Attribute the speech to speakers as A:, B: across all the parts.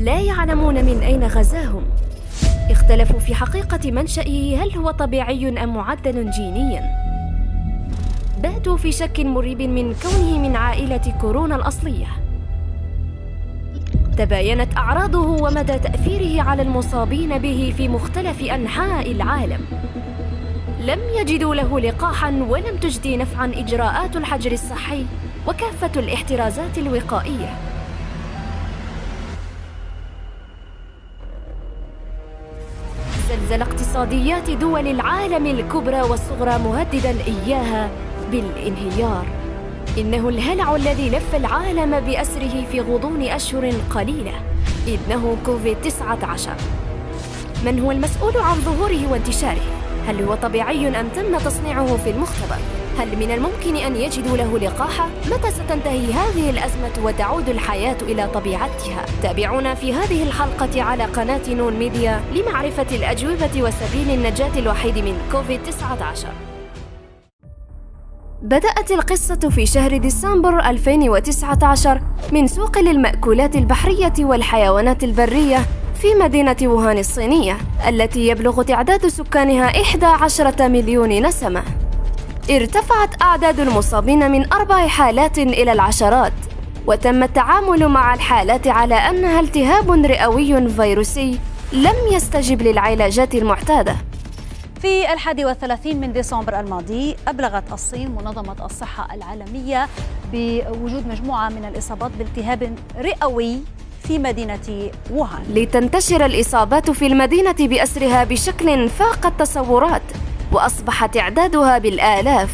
A: لا يعلمون من أين غزاهم. اختلفوا في حقيقة منشأه هل هو طبيعي أم معدل جينياً باتوا في شك مريب من كونه من عائلة كورونا الأصلية. تباينت أعراضه ومدى تأثيره على المصابين به في مختلف أنحاء العالم. لم يجدوا له لقاحا ولم تجدي نفعا إجراءات الحجر الصحي وكافة الاحترازات الوقائية. زلزل اقتصاديات دول العالم الكبرى والصغرى مهددا إياها بالانهيار إنه الهلع الذي لف العالم بأسره في غضون أشهر قليلة إنه كوفيد 19 من هو المسؤول عن ظهوره وانتشاره؟ هل هو طبيعي أم تم تصنيعه في المختبر؟ هل من الممكن أن يجدوا له لقاحا؟ متى ستنتهي هذه الأزمة وتعود الحياة إلى طبيعتها؟ تابعونا في هذه الحلقة على قناة نون ميديا لمعرفة الأجوبة وسبيل النجاة الوحيد من كوفيد 19 بدأت القصة في شهر ديسمبر 2019 من سوق للمأكولات البحرية والحيوانات البرية في مدينة ووهان الصينية التي يبلغ تعداد سكانها 11 مليون نسمة. ارتفعت أعداد المصابين من أربع حالات إلى العشرات، وتم التعامل مع الحالات على أنها التهاب رئوي فيروسي لم يستجب للعلاجات المعتادة.
B: في الحادي والثلاثين من ديسمبر الماضي أبلغت الصين منظمة الصحة العالمية بوجود مجموعة من الإصابات بالتهاب رئوي في مدينة ووهان
A: لتنتشر الإصابات في المدينة بأسرها بشكل فاق التصورات وأصبح تعدادها بالآلاف.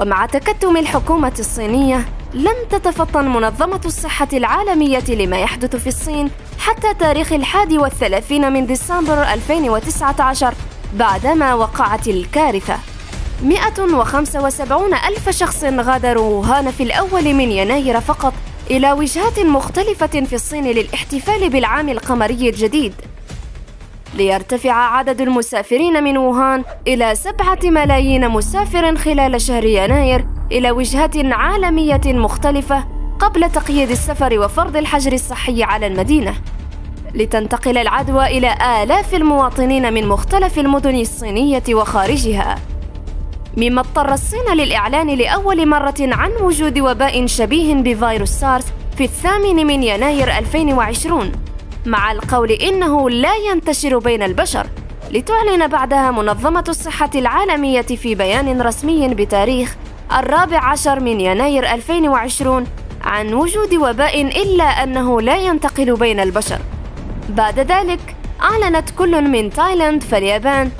A: ومع تكتم الحكومة الصينية لم تتفطن منظمة الصحة العالمية لما يحدث في الصين حتى تاريخ الحادي والثلاثين من ديسمبر 2019 بعدما وقعت الكارثة. 175 ألف شخص غادروا ووهان في الأول من يناير فقط إلى وجهات مختلفة في الصين للاحتفال بالعام القمري الجديد. ليرتفع عدد المسافرين من ووهان إلى سبعة ملايين مسافر خلال شهر يناير إلى وجهات عالمية مختلفة قبل تقييد السفر وفرض الحجر الصحي على المدينة. لتنتقل العدوى إلى آلاف المواطنين من مختلف المدن الصينية وخارجها. مما اضطر الصين للإعلان لأول مرة عن وجود وباء شبيه بفيروس سارس في الثامن من يناير 2020 مع القول إنه لا ينتشر بين البشر لتعلن بعدها منظمة الصحة العالمية في بيان رسمي بتاريخ الرابع عشر من يناير 2020 عن وجود وباء إلا أنه لا ينتقل بين البشر. بعد ذلك أعلنت كل من تايلاند فاليابان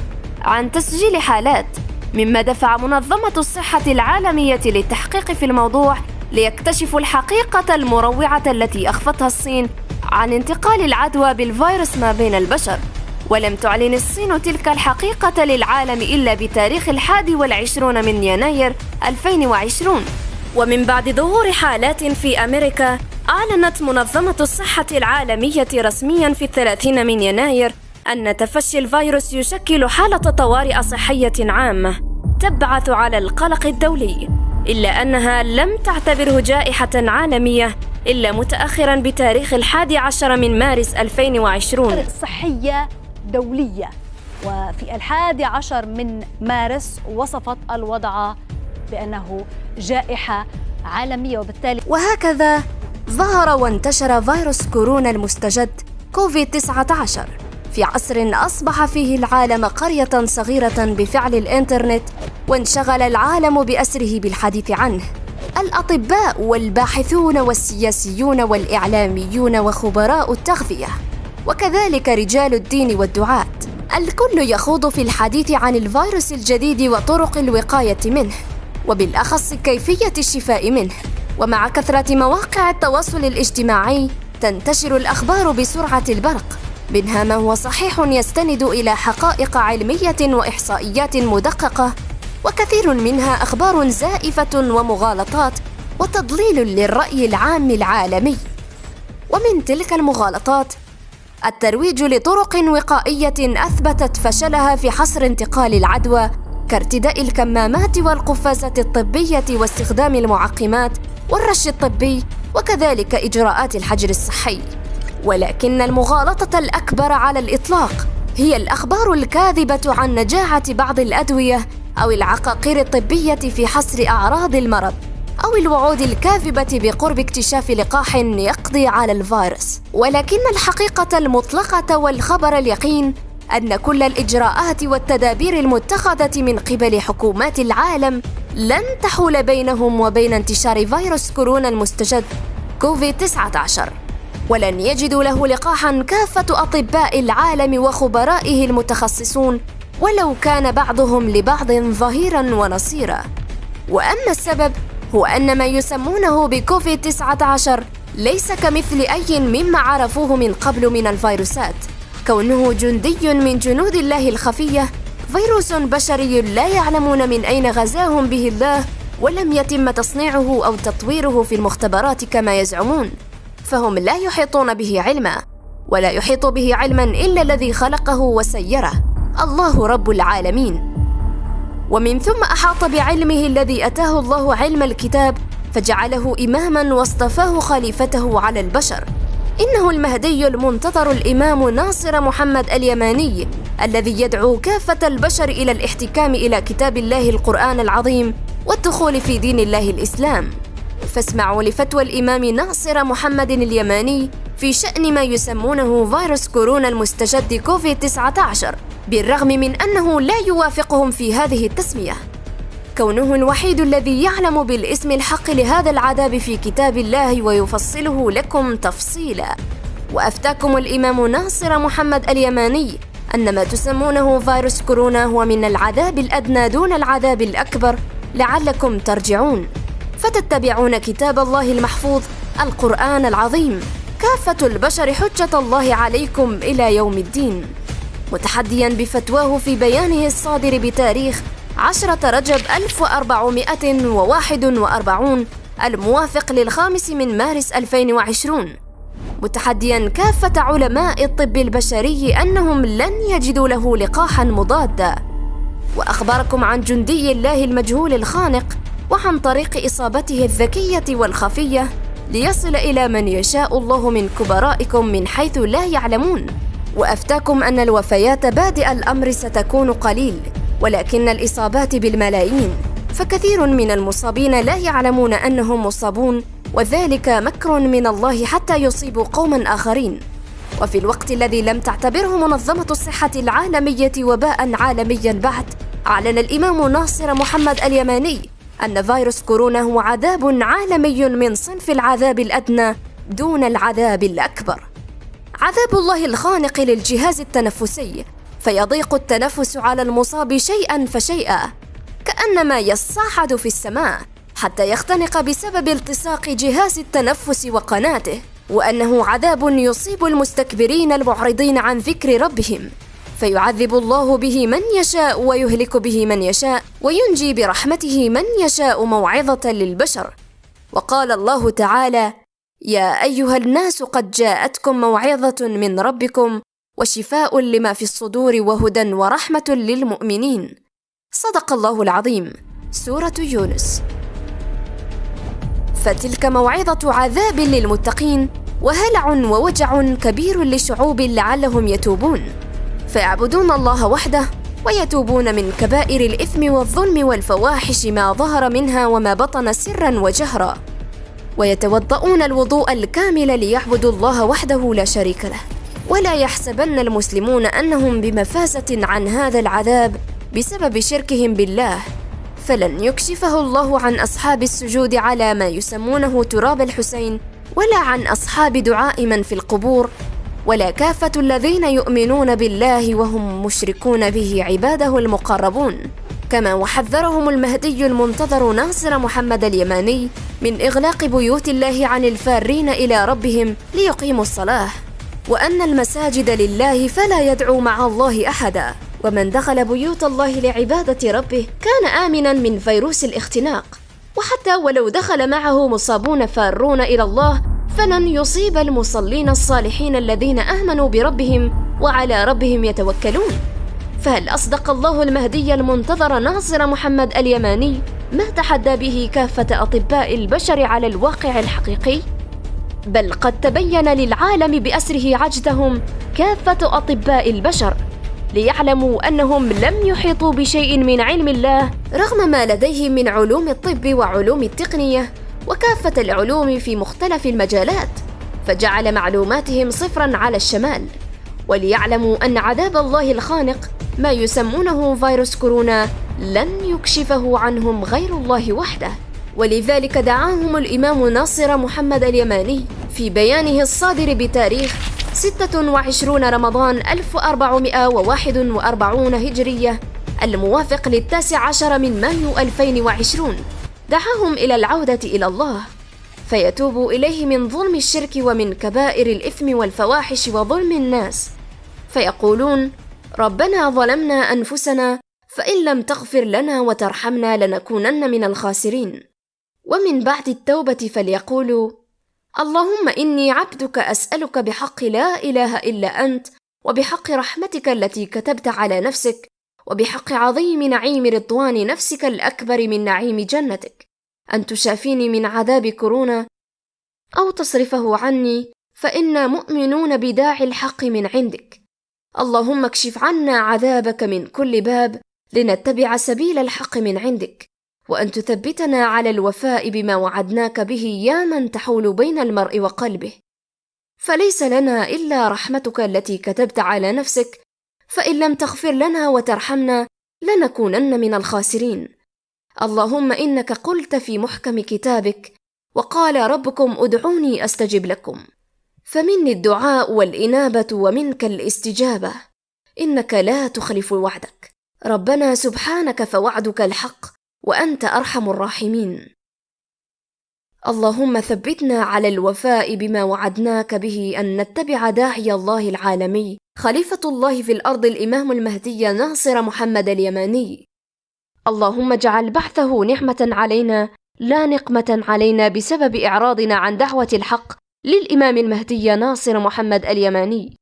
A: عن تسجيل حالات مما دفع منظمة الصحة العالمية للتحقيق في الموضوع ليكتشفوا الحقيقة المروعة التي أخفتها الصين عن انتقال العدوى بالفيروس ما بين البشر. ولم تعلن الصين تلك الحقيقة للعالم إلا بتاريخ الحادي والعشرون من يناير 2020 ومن بعد ظهور حالات في أمريكا أعلنت منظمة الصحة العالمية رسميا في الثلاثين من يناير أن تفشي الفيروس يشكل حالة طوارئ صحية عامة تبعث على القلق الدولي إلا أنها لم تعتبره جائحة عالمية إلا متأخرا بتاريخ الحادي عشر من مارس 2020
B: صحية دولية. وفي الحادي عشر من مارس وصفت الوضع بأنه جائحة عالمية وبالتالي
A: وهكذا ظهر وانتشر فيروس كورونا المستجد كوفيد 19 في عصر أصبح فيه العالم قرية صغيرة بفعل الإنترنت وانشغل العالم بأسره بالحديث عنه. الأطباء والباحثون والسياسيون والإعلاميون وخبراء التغذية. وكذلك رجال الدين والدعاة. الكل يخوض في الحديث عن الفيروس الجديد وطرق الوقاية منه وبالأخص كيفية الشفاء منه. ومع كثرة مواقع التواصل الاجتماعي تنتشر الأخبار بسرعة البرق منها ما هو صحيح يستند إلى حقائق علمية وإحصائيات مدققة وكثير منها أخبار زائفة ومغالطات وتضليل للرأي العام العالمي. ومن تلك المغالطات الترويج لطرق وقائية أثبتت فشلها في حصر انتقال العدوى كارتداء الكمامات والقفازات الطبية واستخدام المعقمات والرش الطبي وكذلك إجراءات الحجر الصحي. ولكن المغالطة الأكبر على الإطلاق هي الأخبار الكاذبة عن نجاعة بعض الأدوية أو العقاقير الطبية في حصر أعراض المرض أو الوعود الكاذبة بقرب اكتشاف لقاح يقضي على الفيروس. ولكن الحقيقة المطلقة والخبر اليقين أن كل الإجراءات والتدابير المتخذة من قبل حكومات العالم لن تحول بينهم وبين انتشار فيروس كورونا المستجد كوفيد 19 ولن يجدوا له لقاحا كافة أطباء العالم وخبرائه المتخصصون ولو كان بعضهم لبعض ظهيرا ونصيرا. وأما السبب هو أن ما يسمونه بكوفيد 19 ليس كمثل أي مما عرفوه من قبل من الفيروسات. كونه جندي من جنود الله الخفية فيروس بشري لا يعلمون من أين غزاهم به الله ولم يتم تصنيعه أو تطويره في المختبرات كما يزعمون. فهم لا يحيطون به علما ولا يحيط به علما إلا الذي خلقه وسيره. الله رب العالمين. ومن ثم أحاط بعلمه الذي أتاه الله علم الكتاب فجعله إماما واصطفاه خليفته على البشر. إنه المهدي المنتظر الإمام ناصر محمد اليماني الذي يدعو كافة البشر إلى الاحتكام إلى كتاب الله القرآن العظيم والدخول في دين الله الإسلام. فاسمعوا لفتوى الإمام ناصر محمد اليماني في شأن ما يسمونه فيروس كورونا المستجد كوفيد 19 بالرغم من أنه لا يوافقهم في هذه التسمية. كونه الوحيد الذي يعلم بالاسم الحق لهذا العذاب في كتاب الله ويفصله لكم تفصيلا. وأفتاكم الإمام ناصر محمد اليماني أن ما تسمونه فيروس كورونا هو من العذاب الأدنى دون العذاب الأكبر لعلكم ترجعون. فتتبعون كتاب الله المحفوظ القرآن العظيم. كافة البشر حجة الله عليكم إلى يوم الدين. متحديا بفتواه في بيانه الصادر بتاريخ عشرة رجب 1441 الموافق للخامس من مارس 2020 متحديا كافة علماء الطب البشري أنهم لن يجدوا له لقاحا مضادا. وأخبركم عن جندي الله المجهول الخانق وعن طريق إصابته الذكية والخفية ليصل إلى من يشاء الله من كبرائكم من حيث لا يعلمون. وأفتاكم أن الوفيات بادئ الأمر ستكون قليل ولكن الإصابات بالملايين. فكثير من المصابين لا يعلمون أنهم مصابون وذلك مكر من الله حتى يصيبوا قوما آخرين. وفي الوقت الذي لم تعتبره منظمة الصحة العالمية وباء عالميا بعد أعلن الإمام ناصر محمد اليماني أن فيروس كورونا هو عذاب عالمي من صنف العذاب الأدنى دون العذاب الأكبر. عذاب الله الخانق للجهاز التنفسي فيضيق التنفس على المصاب شيئا فشيئا كأنما يصعد في السماء حتى يختنق بسبب التصاق جهاز التنفس وقناته وأنه عذاب يصيب المستكبرين المعرضين عن ذكر ربهم. فيعذب الله به من يشاء ويهلك به من يشاء وينجي برحمته من يشاء موعظة للبشر. وقال الله تعالى يا أيها الناس قد جاءتكم موعظة من ربكم وشفاء لما في الصدور وهدى ورحمة للمؤمنين. صدق الله العظيم. سورة يونس. فتلك موعظة عذاب للمتقين وهلع ووجع كبير لشعوب لعلهم يتوبون. فيعبدون الله وحده ويتوبون من كبائر الإثم والظلم والفواحش ما ظهر منها وما بطن سرا وجهرا. ويتوضؤون الوضوء الكامل ليعبدوا الله وحده لا شريك له. ولا يحسبن المسلمون أنهم بمفازة عن هذا العذاب بسبب شركهم بالله. فلن يكشفه الله عن أصحاب السجود على ما يسمونه تراب الحسين ولا عن أصحاب دعاء من في القبور. ولا كافة الذين يؤمنون بالله وهم مشركون به عباده المقربون. كما وحذرهم المهدي المنتظر ناصر محمد اليماني من إغلاق بيوت الله عن الفارين إلى ربهم ليقيموا الصلاة. وأن المساجد لله فلا يدعو مع الله أحدا. ومن دخل بيوت الله لعبادة ربه كان آمنا من فيروس الاختناق. وحتى ولو دخل معه مصابون فارون إلى الله فلن يصيب المصلين الصالحين الذين آمنوا بربهم وعلى ربهم يتوكلون. فهل أصدق الله المهدي المنتظر ناصر محمد اليماني ما تحدى به كافة أطباء البشر على الواقع الحقيقي؟ بل قد تبين للعالم بأسره عجزهم كافة أطباء البشر ليعلموا أنهم لم يحيطوا بشيء من علم الله رغم ما لديهم من علوم الطب وعلوم التقنية وكافة العلوم في مختلف المجالات فجعل معلوماتهم صفرا على الشمال وليعلموا أن عذاب الله الخانق ما يسمونه فيروس كورونا لن يكشفه عنهم غير الله وحده. ولذلك دعاهم الإمام ناصر محمد اليماني في بيانه الصادر بتاريخ 26 رمضان 1441 هجرية الموافق للتاسع عشر من مايو 2020 دعاهم إلى العودة إلى الله. فيتوبوا إليه من ظلم الشرك ومن كبائر الإثم والفواحش وظلم الناس. فيقولون ربنا ظلمنا أنفسنا فإن لم تغفر لنا وترحمنا لنكونن من الخاسرين. ومن بعد التوبة فليقولوا اللهم إني عبدك أسألك بحق لا إله إلا أنت وبحق رحمتك التي كتبت على نفسك وبحق عظيم نعيم رضوان نفسك الأكبر من نعيم جنتك. أن تشافيني من عذاب كورونا أو تصرفه عني فإنا مؤمنون بداعي الحق من عندك. اللهم اكشف عنا عذابك من كل باب لنتبع سبيل الحق من عندك وأن تثبتنا على الوفاء بما وعدناك به يا من تحول بين المرء وقلبه. فليس لنا إلا رحمتك التي كتبت على نفسك فإن لم تغفر لنا وترحمنا لنكونن من الخاسرين. اللهم إنك قلت في محكم كتابك وقال ربكم ادعوني أستجب لكم. فمني الدعاء والإنابة ومنك الاستجابة. إنك لا تخلف وعدك. ربنا سبحانك فوعدك الحق وأنت أرحم الراحمين. اللهم ثبتنا على الوفاء بما وعدناك به أن نتبع داعي الله العالمي. خليفة الله في الأرض الإمام المهدي ناصر محمد اليماني. اللهم اجعل بعثه نعمة علينا لا نقمة علينا بسبب إعراضنا عن دعوة الحق للإمام المهدي ناصر محمد اليماني.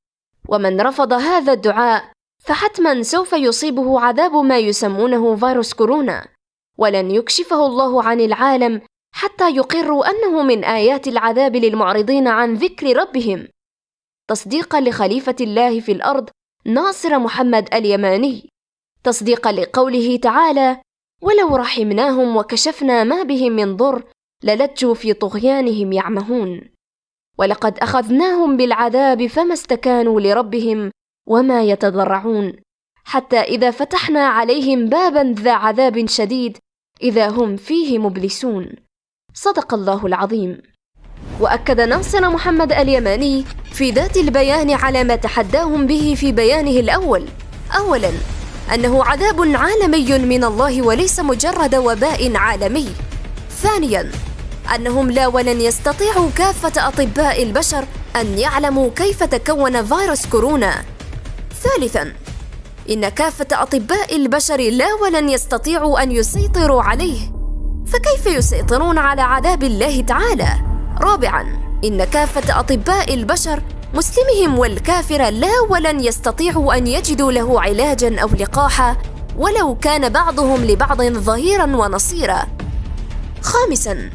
A: ومن رفض هذا الدعاء فحتما سوف يصيبه عذاب ما يسمونه فيروس كورونا. ولن يكشفه الله عن العالم حتى يقروا أنه من آيات العذاب للمعرضين عن ذكر ربهم. تصديقا لخليفة الله في الأرض ناصر محمد اليماني. تصديقا لقوله تعالى ولو رحمناهم وكشفنا ما بهم من ضر للجوا في طغيانهم يعمهون ولقد أخذناهم بالعذاب فما استكانوا لربهم وما يتضرعون. حتى إذا فتحنا عليهم بابا ذا عذاب شديد إذا هم فيه مبلسون. صدق الله العظيم. وأكد ناصر محمد اليماني في ذات البيان على ما تحداهم به في بيانه الأول. اولا أنه عذاب عالمي من الله وليس مجرد وباء عالمي. ثانيا أنهم لا ولن يستطيعوا كافة أطباء البشر أن يعلموا كيف تكون فيروس كورونا. ثالثا إن كافة أطباء البشر لا ولن يستطيعوا أن يسيطروا عليه. فكيف يسيطرون على عذاب الله تعالى؟ رابعا إن كافة أطباء البشر مسلمهم والكافر لا ولن يستطيعوا أن يجدوا له علاجا أو لقاحا ولو كان بعضهم لبعض ظهيرا ونصيرا. خامسا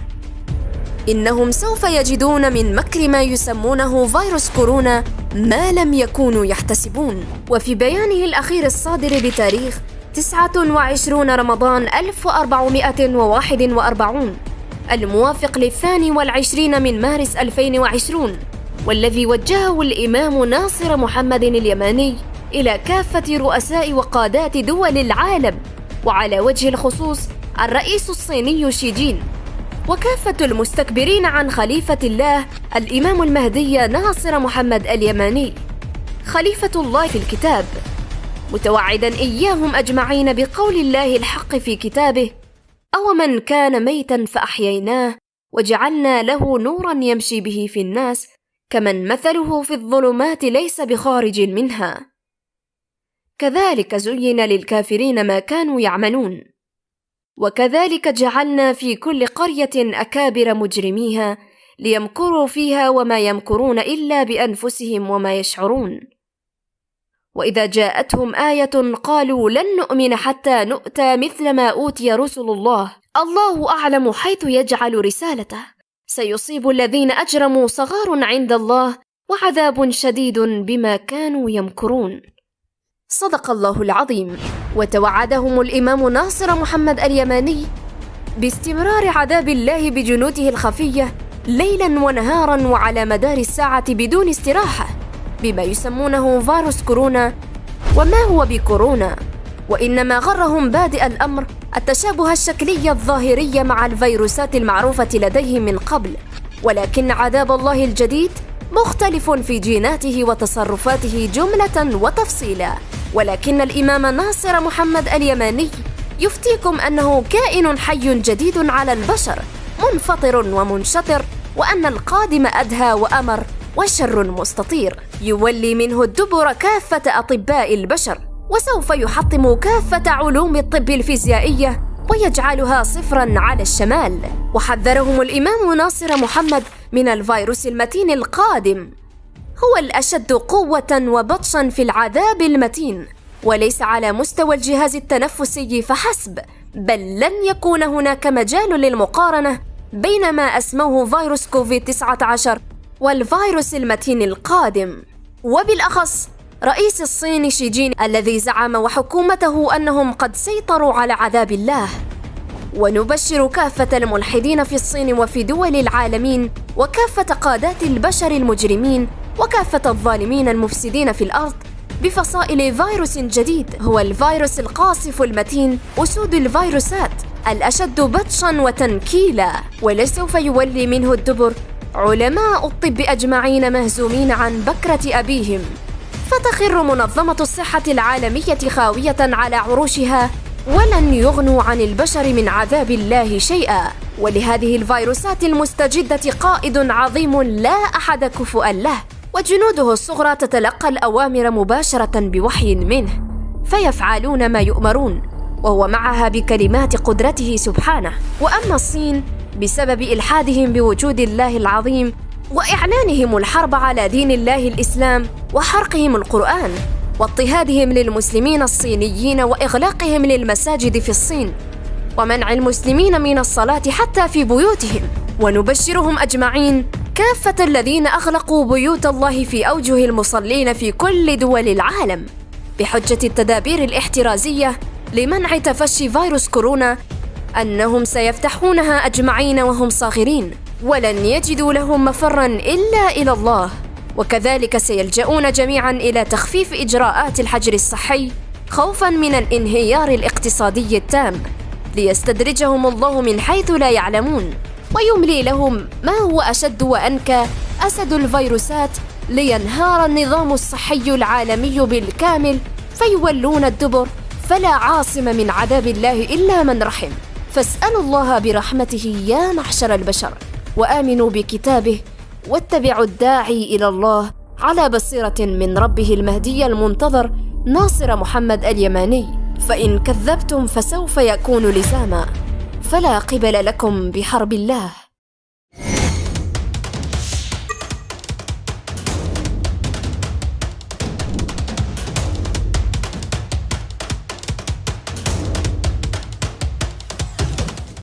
A: إنهم سوف يجدون من مكر ما يسمونه فيروس كورونا ما لم يكونوا يحتسبون. وفي بيانه الأخير الصادر بتاريخ 29 رمضان 1441 الموافق للثاني والعشرين من مارس 2020 والذي وجهه الإمام ناصر محمد اليماني إلى كافة رؤساء وقادات دول العالم وعلى وجه الخصوص الرئيس الصيني شي جين. وكافة المستكبرين عن خليفة الله الإمام المهدي ناصر محمد اليماني. خليفة الله في الكتاب. متوعدا إياهم أجمعين بقول الله الحق في كتابه. أو من كان ميتا فأحييناه وجعلنا له نورا يمشي به في الناس كمن مثله في الظلمات ليس بخارج منها. كذلك زين للكافرين ما كانوا يعملون. وكذلك جعلنا في كل قرية أكابر مجرميها ليمكروا فيها وما يمكرون إلا بأنفسهم وما يشعرون. وإذا جاءتهم آية قالوا لن نؤمن حتى نؤتى مثل ما أوتي رسل الله. الله أعلم حيث يجعل رسالته. سيصيب الذين أجرموا صغار عند الله وعذاب شديد بما كانوا يمكرون. صدق الله العظيم. وتوعدهم الإمام ناصر محمد اليماني باستمرار عذاب الله بجنوده الخفية ليلا ونهارا وعلى مدار الساعة بدون استراحة بما يسمونه فيروس كورونا. وما هو بكورونا؟ وإنما غرهم بادئ الأمر التشابه الشكلي الظاهري مع الفيروسات المعروفة لديهم من قبل. ولكن عذاب الله الجديد مختلف في جيناته وتصرفاته جملة وتفصيلا. ولكن الإمام ناصر محمد اليماني يفتيكم أنه كائن حي جديد على البشر منفطر ومنشطر وأن القادم أدهى وأمر وشر مستطير. يولي منه الدبر كافة أطباء البشر وسوف يحطم كافة علوم الطب الفيزيائية ويجعلها صفرا على الشمال. وحذرهم الإمام ناصر محمد من الفيروس المتين القادم. هو الأشد قوة وبطشا في العذاب المتين وليس على مستوى الجهاز التنفسي فحسب بل لن يكون هناك مجال للمقارنة بين ما أسموه فيروس كوفيد 19 والفيروس المتين القادم. وبالأخص رئيس الصين شي جين الذي زعم وحكومته أنهم قد سيطروا على عذاب الله. ونبشر كافة الملحدين في الصين وفي دول العالمين وكافة قادات البشر المجرمين وكافة الظالمين المفسدين في الأرض بفصائل فيروس جديد هو الفيروس القاصف المتين أسود الفيروسات الأشد بطشا وتنكيلا ولسوف يولي منه الدبر علماء الطب أجمعين مهزومين عن بكرة أبيهم. فتخر منظمة الصحة العالمية خاوية على عروشها ولن يغنوا عن البشر من عذاب الله شيئا. ولهذه الفيروسات المستجدة قائد عظيم لا أحد كفؤا له. وجنوده الصغرى تتلقى الأوامر مباشرة بوحي منه فيفعلون ما يؤمرون وهو معها بكلمات قدرته سبحانه. وأما الصين بسبب إلحادهم بوجود الله العظيم وإعلانهم الحرب على دين الله الإسلام وحرقهم القرآن واضطهادهم للمسلمين الصينيين وإغلاقهم للمساجد في الصين ومنع المسلمين من الصلاة حتى في بيوتهم. ونبشرهم أجمعين كافة الذين أغلقوا بيوت الله في أوجه المصلين في كل دول العالم. بحجة التدابير الاحترازية لمنع تفشي فيروس كورونا أنهم سيفتحونها أجمعين وهم صاغرين ولن يجدوا لهم مفرا إلا إلى الله. وكذلك سيلجؤون جميعا إلى تخفيف إجراءات الحجر الصحي خوفا من الانهيار الاقتصادي التام ليستدرجهم الله من حيث لا يعلمون. ويملي لهم ما هو أشد وأنكى أسد الفيروسات لينهار النظام الصحي العالمي بالكامل فيولون الدبر فلا عاصم من عذاب الله إلا من رحم. فاسألوا الله برحمته يا محشر البشر وآمنوا بكتابه واتبعوا الداعي إلى الله على بصيرة من ربه المهدي المنتظر ناصر محمد اليماني. فإن كذبتم فسوف يكون لزاما. فلا قبل لكم بحرب الله.